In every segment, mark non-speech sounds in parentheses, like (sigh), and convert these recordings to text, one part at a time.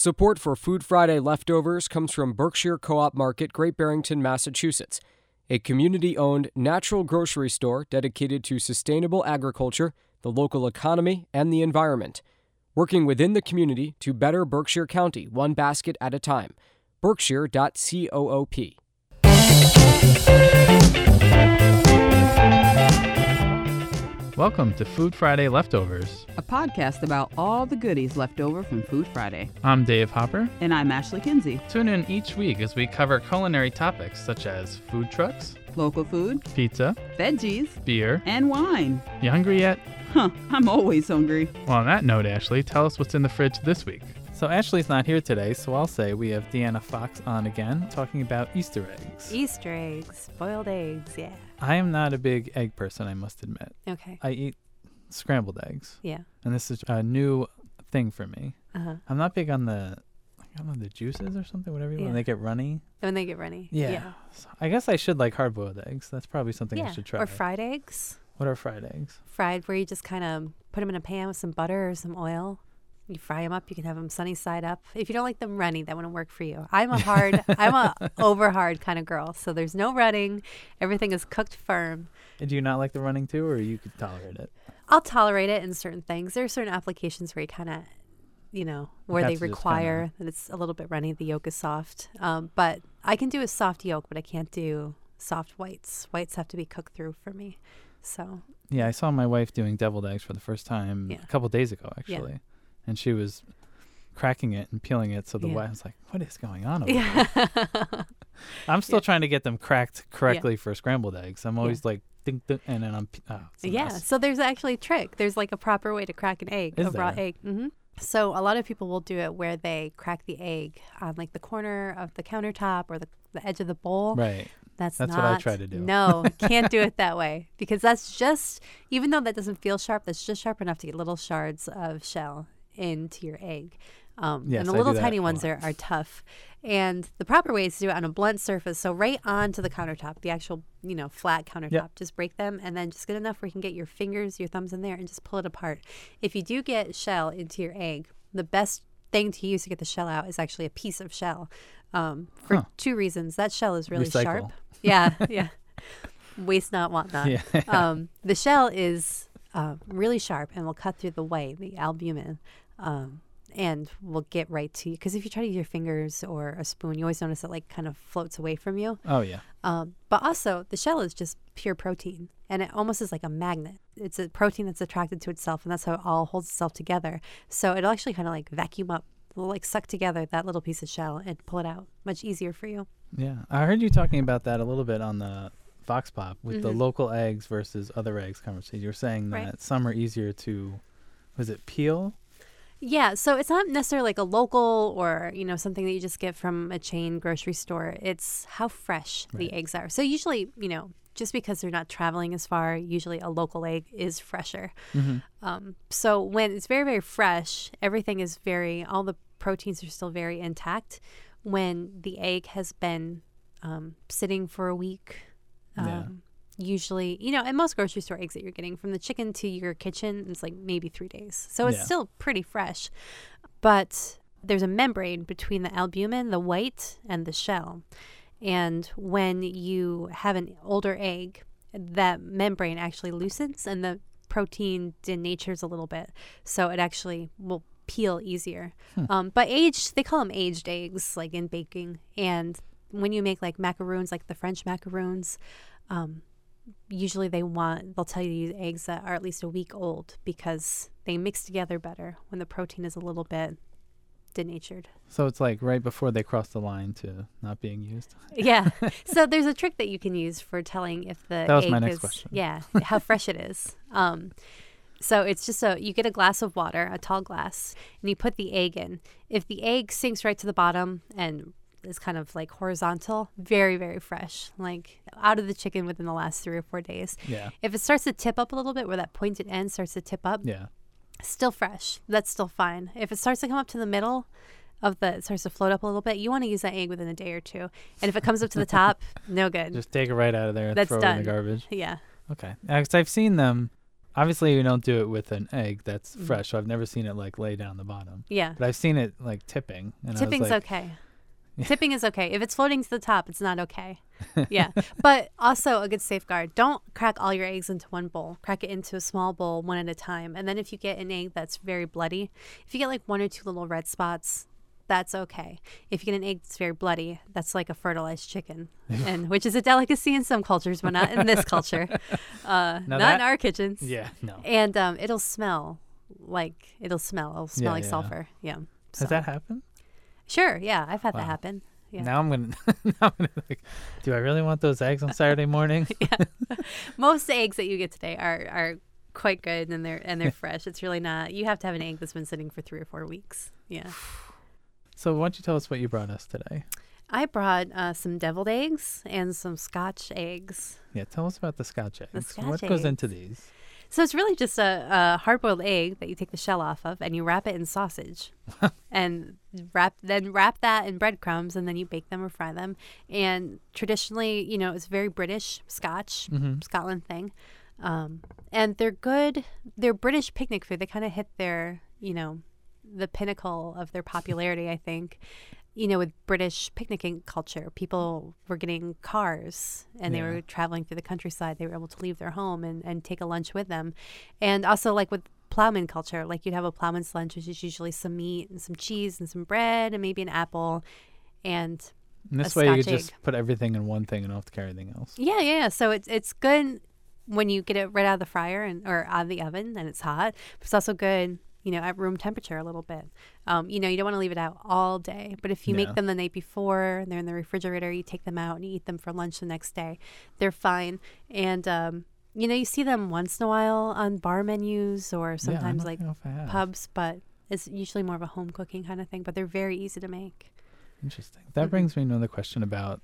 Support for Food Friday leftovers comes from Berkshire Co op Market, Great Barrington, Massachusetts, a community owned natural grocery store dedicated to sustainable agriculture, the local economy, and the environment. Working within the community to better Berkshire County, one basket at a time. Berkshire.coop. Welcome to Food Friday Leftovers. a podcast about all the goodies left over from Food Friday. I'm Dave Hopper. And I'm Ashley Kinsey. Tune in each week as we cover culinary topics such as food trucks, Local food, pizza, veggies, beer. and wine. You hungry yet? Huh, I'm always hungry. Well, on that note, Ashley, tell us what's in the fridge this week. So, Ashley's not here today, so I'll say we have Deanna Fox on again talking about Easter eggs. Easter eggs, boiled eggs, yeah. I am not a big egg person, I must admit. Okay. I eat scrambled eggs, Yeah. and this is a new thing for me. Uh huh. I'm not big on the, I don't know, the juices or something, whatever you Yeah. when they get runny. When they get runny. Yeah. Yeah. So I guess I should like hard boiled eggs. That's probably something Yeah. I should try. Or fried eggs. What are fried eggs? Fried, where you just kind of put them in a pan with some butter or some oil. You fry them up. You can have them sunny side up. If you don't like them runny, that wouldn't work for you. I'm a hard, (laughs) I'm a over hard kind of girl. So there's no running. Everything is cooked firm. And do you not like the running too, or you could tolerate it? I'll tolerate it in certain things. There are certain applications where you kind of, you know, where have they require that it's a little bit runny. The yolk is soft. Um, but I can do a soft yolk, but I can't do soft whites. Whites have to be cooked through for me. So Yeah, I saw my wife doing deviled eggs for the first time Yeah. a couple days ago, Yeah. And she was cracking it and peeling it. So the Yeah. wife was like, "What is going on?" Over there? (laughs) I'm still Yeah. trying to get them cracked correctly for scrambled eggs. I'm always like, ding, ding, and then I'm, oh, yeah. mess. So there's actually a trick. There's like a proper way to crack an egg, Is a raw there? egg. hmm So a lot of people will do it where they crack the egg on like the corner of the countertop or the, the edge of the bowl. right. That's, That's not, what I try to do. No, can't do it that way because that's just even though that doesn't feel sharp, that's just sharp enough to get little shards of shell into your egg. Um, Yes, and the little tiny ones are, are tough. And the proper way is to do it on a blunt surface, so right onto the countertop, the actual you know flat countertop. Just break them and then just get enough where you can get your fingers, your thumbs in there, and just pull it apart. If you do get shell into your egg, the best thing to use to get the shell out is actually a piece of shell. Um, for Huh. two reasons. That shell is really Recycle. sharp. Yeah, (laughs) yeah. Waste not, want not. Yeah. (laughs) Um, the shell is uh, really sharp and will cut through the white, the albumin, um, and will get right to you. Because if you try to use your fingers or a spoon, you always notice it like kind of floats away from you. Oh yeah. Um, but also, the shell is just pure protein, and it almost is like a magnet. It's a protein that's attracted to itself, and that's how it all holds itself together. So it'll actually kind of like vacuum up, like suck together that little piece of shell and pull it out. Much easier for you. Yeah, I heard you talking about that a little bit on the Vox Pop with the Mhm. local eggs versus other eggs conversation. You were saying that Right. some are easier to, was it peel? Yeah, so it's not necessarily like a local or you know something that you just get from a chain grocery store. It's how fresh Right. the eggs are. So usually, you know, just because they're not traveling as far, usually a local egg is fresher. Mm-hmm. Um, so when it's very very fresh, everything is very all the proteins are still very intact. When the egg has been um, sitting for a week, um, Yeah. Usually you know, and most grocery store eggs that you're getting from the chicken to your kitchen is like maybe three days, so it's Yeah. still pretty fresh. But there's a membrane between the albumin, the white, and the shell. And when you have an older egg, that membrane actually loosens and the protein denatures a little bit. So it actually will peel easier. Um, but aged, they call them aged eggs, like in baking. And when you make like macaroons, like the French macaroons, um, usually they want, they'll tell you to use eggs that are at least a week old because they mix together better when the protein is a little bit denatured. So it's like right before they cross the line to not being used. (laughs) Yeah. (laughs) so there's a trick that you can use for telling if the That was egg my next is, question. Yeah, (laughs) how fresh it is. Um, so it's just a you get a glass of water, a tall glass, and you put the egg in. If the egg sinks right to the bottom and is kind of like horizontal, very very fresh, like out of the chicken within the last three or four days. Yeah. If it starts to tip up a little bit, where that pointed end starts to tip up, Yeah. still fresh. That's still fine. If it starts to come up to the middle of the, it starts to float up a little bit, you want to use that egg within a day or two. And if it comes up to the (laughs) top, no good. Just take it right out of there and That's throw it in the garbage. yeah. Okay. Because I've seen them Obviously, you don't do it with an egg that's Mm. fresh. So I've never seen it like lay down the bottom, Yeah. but I've seen it like tipping. And I was Tipping's like, okay. (laughs) Tipping is okay. If it's floating to the top, it's not okay. Yeah. but also a good safeguard. Don't crack all your eggs into one bowl. Crack it into a small bowl one at a time. And then if you get an egg that's very bloody, if you get like one or two little red spots, that's okay. If you get an egg that's very bloody, that's like a fertilized chicken, (laughs) and which is a delicacy in some cultures, but not in this culture. (laughs) Uh, not that- in our kitchens. Yeah, no. And um, it'll smell like it'll smell. It'll smell Yeah, like yeah. sulfur. Yeah. So- Has that happened? Sure. Yeah, I've had Wow. that happen. Yeah. Now I'm gonna. (laughs) now I'm gonna like. Do I really want those eggs on Saturday morning? (laughs) yeah. (laughs) Most eggs that you get today are are quite good and they're and they're fresh. It's really not. You have to have an egg that's been sitting for three or four weeks. Yeah. So why don't you tell us what you brought us today? I brought uh, some deviled eggs and some Scotch eggs. Yeah, tell us about the Scotch eggs. Scotch what goes into these? So it's really just a, a hard-boiled egg that you take the shell off of, and you wrap it in sausage, (laughs) and wrap then wrap that in breadcrumbs, and then you bake them or fry them. And traditionally, you know, it's very British Scotch, Mhm. Scotland thing, um, and they're good. They're British picnic food. They kind of hit their, you know, the pinnacle of their popularity. I think. You know, with British picnicking culture, people were getting cars and they were traveling through the countryside. They were able to leave their home and, and take a lunch with them. And also, like with plowman culture, like you'd have a plowman's lunch, which is usually some meat and some cheese and some bread and maybe an apple. And And this way, you could just put everything in one thing and don't have to carry anything else. yeah, yeah, yeah. So it's it's good when you get it right out of the fryer and or out of the oven and it's hot. But it's also good, you know, at room temperature a little bit. Um, you know, you don't want to leave it out all day. But if you Yeah. make them the night before, and they're in the refrigerator, you take them out and you eat them for lunch the next day. They're fine. And um, you know, you see them once in a while on bar menus or sometimes don't like know if I have. pubs, but it's usually more of a home cooking kind of thing. But they're very easy to make. Interesting. That Mhm. brings me to another question about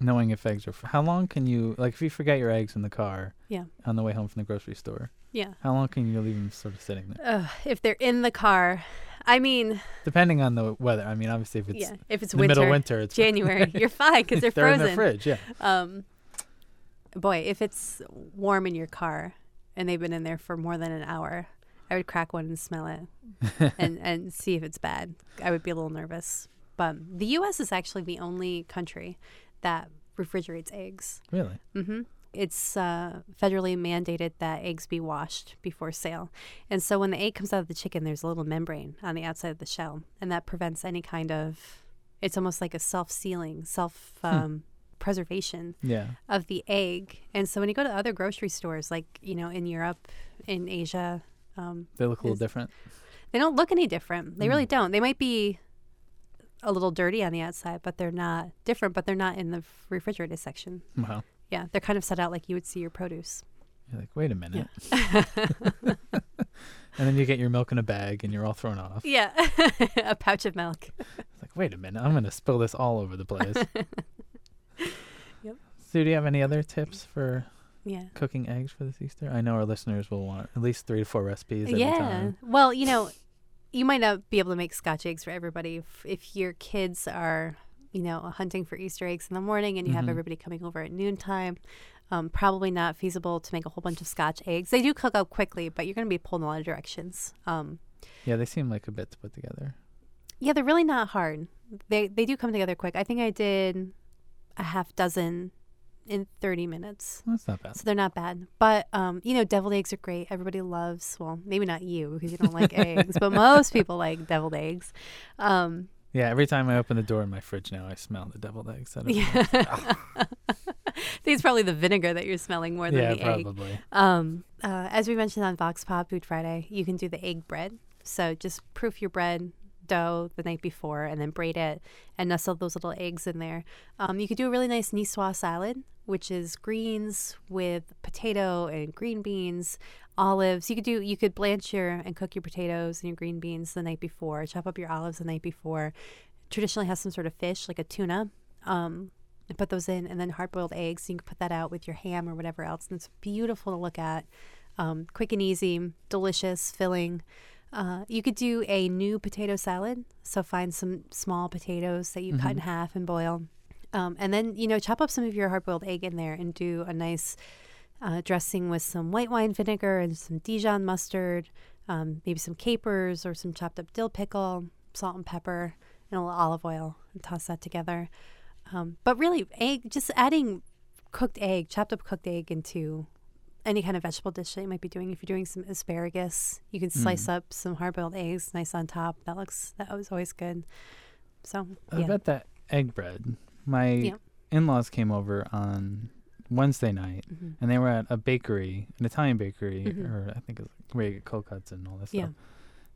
knowing if eggs are. F- how long can you like if you forget your eggs in the car? Yeah. On the way home from the grocery store, Yeah. how long can you leave them sort of sitting there? Ugh, if they're in the car, I mean, Depending on the weather. I mean, obviously, if it's yeah. If it's in the middle winter, winter, it's January, (laughs) you're fine because they're, frozen. they're in the fridge. Yeah. Um, boy, if it's warm in your car and they've been in there for more than an hour, I would crack one and smell it (laughs) and and see if it's bad. I would be a little nervous. But the U.S. is actually the only country that refrigerates eggs. Really. hmm It's uh, federally mandated that eggs be washed before sale. And so when the egg comes out of the chicken, there's a little membrane on the outside of the shell, and that prevents any kind of. It's almost like a self-sealing, self um, preservation Yeah. of the egg. And so when you go to other grocery stores, like you know in Europe, in Asia, um, They look a little different. they don't look any different. They Mm. really don't. They might be a little dirty on the outside, but they're not different. But they're not in the refrigerated section. Wow. Yeah, they're kind of set out like you would see your produce. You're like, wait a minute. (laughs) and then you get your milk in a bag and you're all thrown off. Yeah, (laughs) a pouch of milk. It's like, wait a minute, I'm gonna spill this all over the place. (laughs) Yep. So, do you have any other tips for Yeah. cooking eggs for this Easter? I know our listeners will want at least three to four recipes yeah. time. Well, you know, you might not be able to make Scotch eggs for everybody if, if your kids are, you know, hunting for Easter eggs in the morning and you Mhm. have everybody coming over at noontime. Um, probably not feasible to make a whole bunch of Scotch eggs. They do cook up quickly, but you're going to be pulled in a lot of directions. Um, Yeah, they seem like a bit to put together. yeah, they're really not hard. They they do come together quick. I think I did a half dozen in 30 minutes. That's not bad. So they're not bad. But um, you know, deviled eggs are great. Everybody loves well, maybe not you because you don't like (laughs) eggs, but most people like deviled eggs. Um Yeah, every time I open the door in my fridge now, I smell the deviled eggs. (laughs) That are- yeah. I think it's probably the vinegar that you're smelling more than yeah, the egg. probably. Um, uh, as we mentioned on Vox Pop Food Friday, you can do the egg bread. So just proof your bread dough the night before and then braid it and nestle those little eggs in there. Um, you could do a really nice niçoise salad, which is greens with potato and green beans, olives. You could do you could blanch your and cook your potatoes and your green beans the night before. Chop up your olives the night before. Traditionally has some sort of fish like a tuna. Um, and put those in, and then hard boiled eggs. You can put that out with your ham or whatever else, and it's beautiful to look at. Um, quick and easy, delicious, filling. Uh, you could do a new potato salad. So find some small potatoes that you cut in Mhm. half and boil, um, and then you know chop up some of your hard boiled egg in there and do a nice uh, dressing with some white wine vinegar and some Dijon mustard, um, maybe some capers or some chopped up dill pickle, salt and pepper, and a little olive oil, and toss that together. Um, but really, egg, just adding cooked egg, chopped up cooked egg into any kind of vegetable dish that you might be doing. If you're doing some asparagus, you can slice up some hard boiled eggs, nice on top. That looks that was always good. So I yeah, bet that egg bread. My Yeah. in-laws came over on Wednesday night, Mhm. and they were at a bakery, an Italian bakery, Mhm. or I think it's where you get cold cuts and all this Yeah. stuff.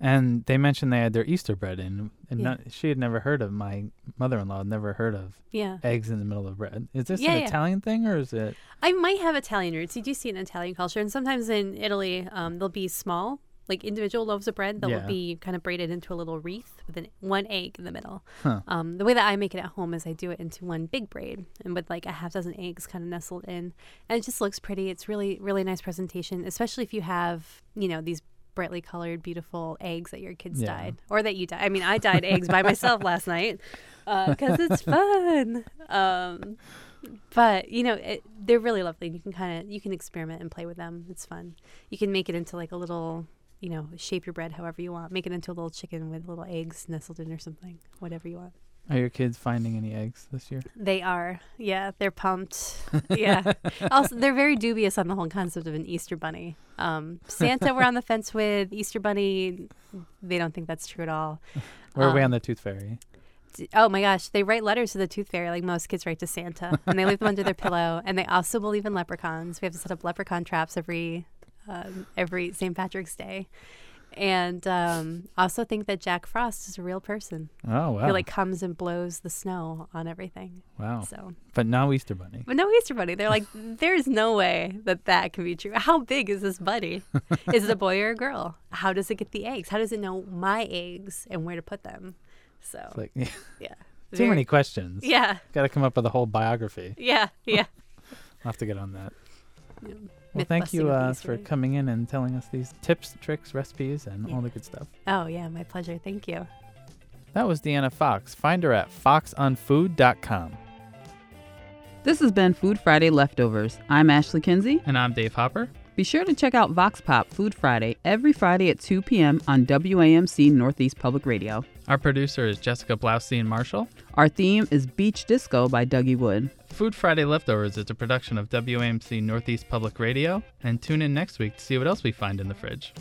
And they mentioned they had their Easter bread in, and Yeah. not, she had never heard of. My mother-in-law had never heard of yeah. eggs in the middle of bread. Is this Yeah, an. Italian thing, or is it? I might have Italian roots. You do see it in Italian culture, and sometimes in Italy, um, they'll be small, like individual loaves of bread that Yeah. will be kind of braided into a little wreath with an, one egg in the middle. Huh. Um, the way that I make it at home is I do it into one big braid and with like a half dozen eggs kind of nestled in, and it just looks pretty. It's really really nice presentation, especially if you have you know these brightly colored beautiful eggs that your kids Yeah. dyed or that you dyed. I mean, I dyed eggs by myself last night because it's fun. Um, but you know it, they're really lovely you can kind of you can experiment and play with them it's fun you can make it into like a little you know shape your bread however you want make it into a little chicken with little eggs nestled in or something whatever you want Are your kids finding any eggs this year? they are yeah they're pumped (laughs) yeah also they're very dubious on the whole concept of an easter bunny um, santa we're on the fence with easter bunny they don't think that's true at all Where are we Um, on the Tooth Fairy? D- Oh my gosh, they write letters to the tooth fairy like most kids write to Santa, and they leave them under their pillow. And they also believe in leprechauns. We have to set up leprechaun traps every um, every St. Patrick's Day, and um, also think that Jack Frost is a real person Oh wow! who like comes and blows the snow on everything. wow. So, But no Easter Bunny. but no Easter Bunny. They're like, (laughs) there's no way that that can be true. How big is this bunny? (laughs) is it a boy or a girl? How does it get the eggs? How does it know my eggs and where to put them? So, It's like (laughs) yeah, yeah, too Very- many questions. Yeah, Got to come up with a whole biography. yeah, yeah. I'll have to get on that. Yeah. Well, thank you uh, for coming in and telling us these tips, tricks, recipes, and Yeah. all the good stuff. Oh, yeah, my pleasure. Thank you. That was Deanna Fox. Find her at foxonfood.com. This has been Food Friday Leftovers. I'm Ashley Kinsey. And I'm Dave Hopper. Be sure to check out Vox Pop Food Friday every Friday at 2 p.m. on WAMC Northeast Public Radio. Our producer is Jessica Blaustein Marshall. Our theme is Beach Disco by Dougie Wood. Food Friday Leftovers is a production of WAMC Northeast Public Radio. And tune in next week to see what else we find in the fridge.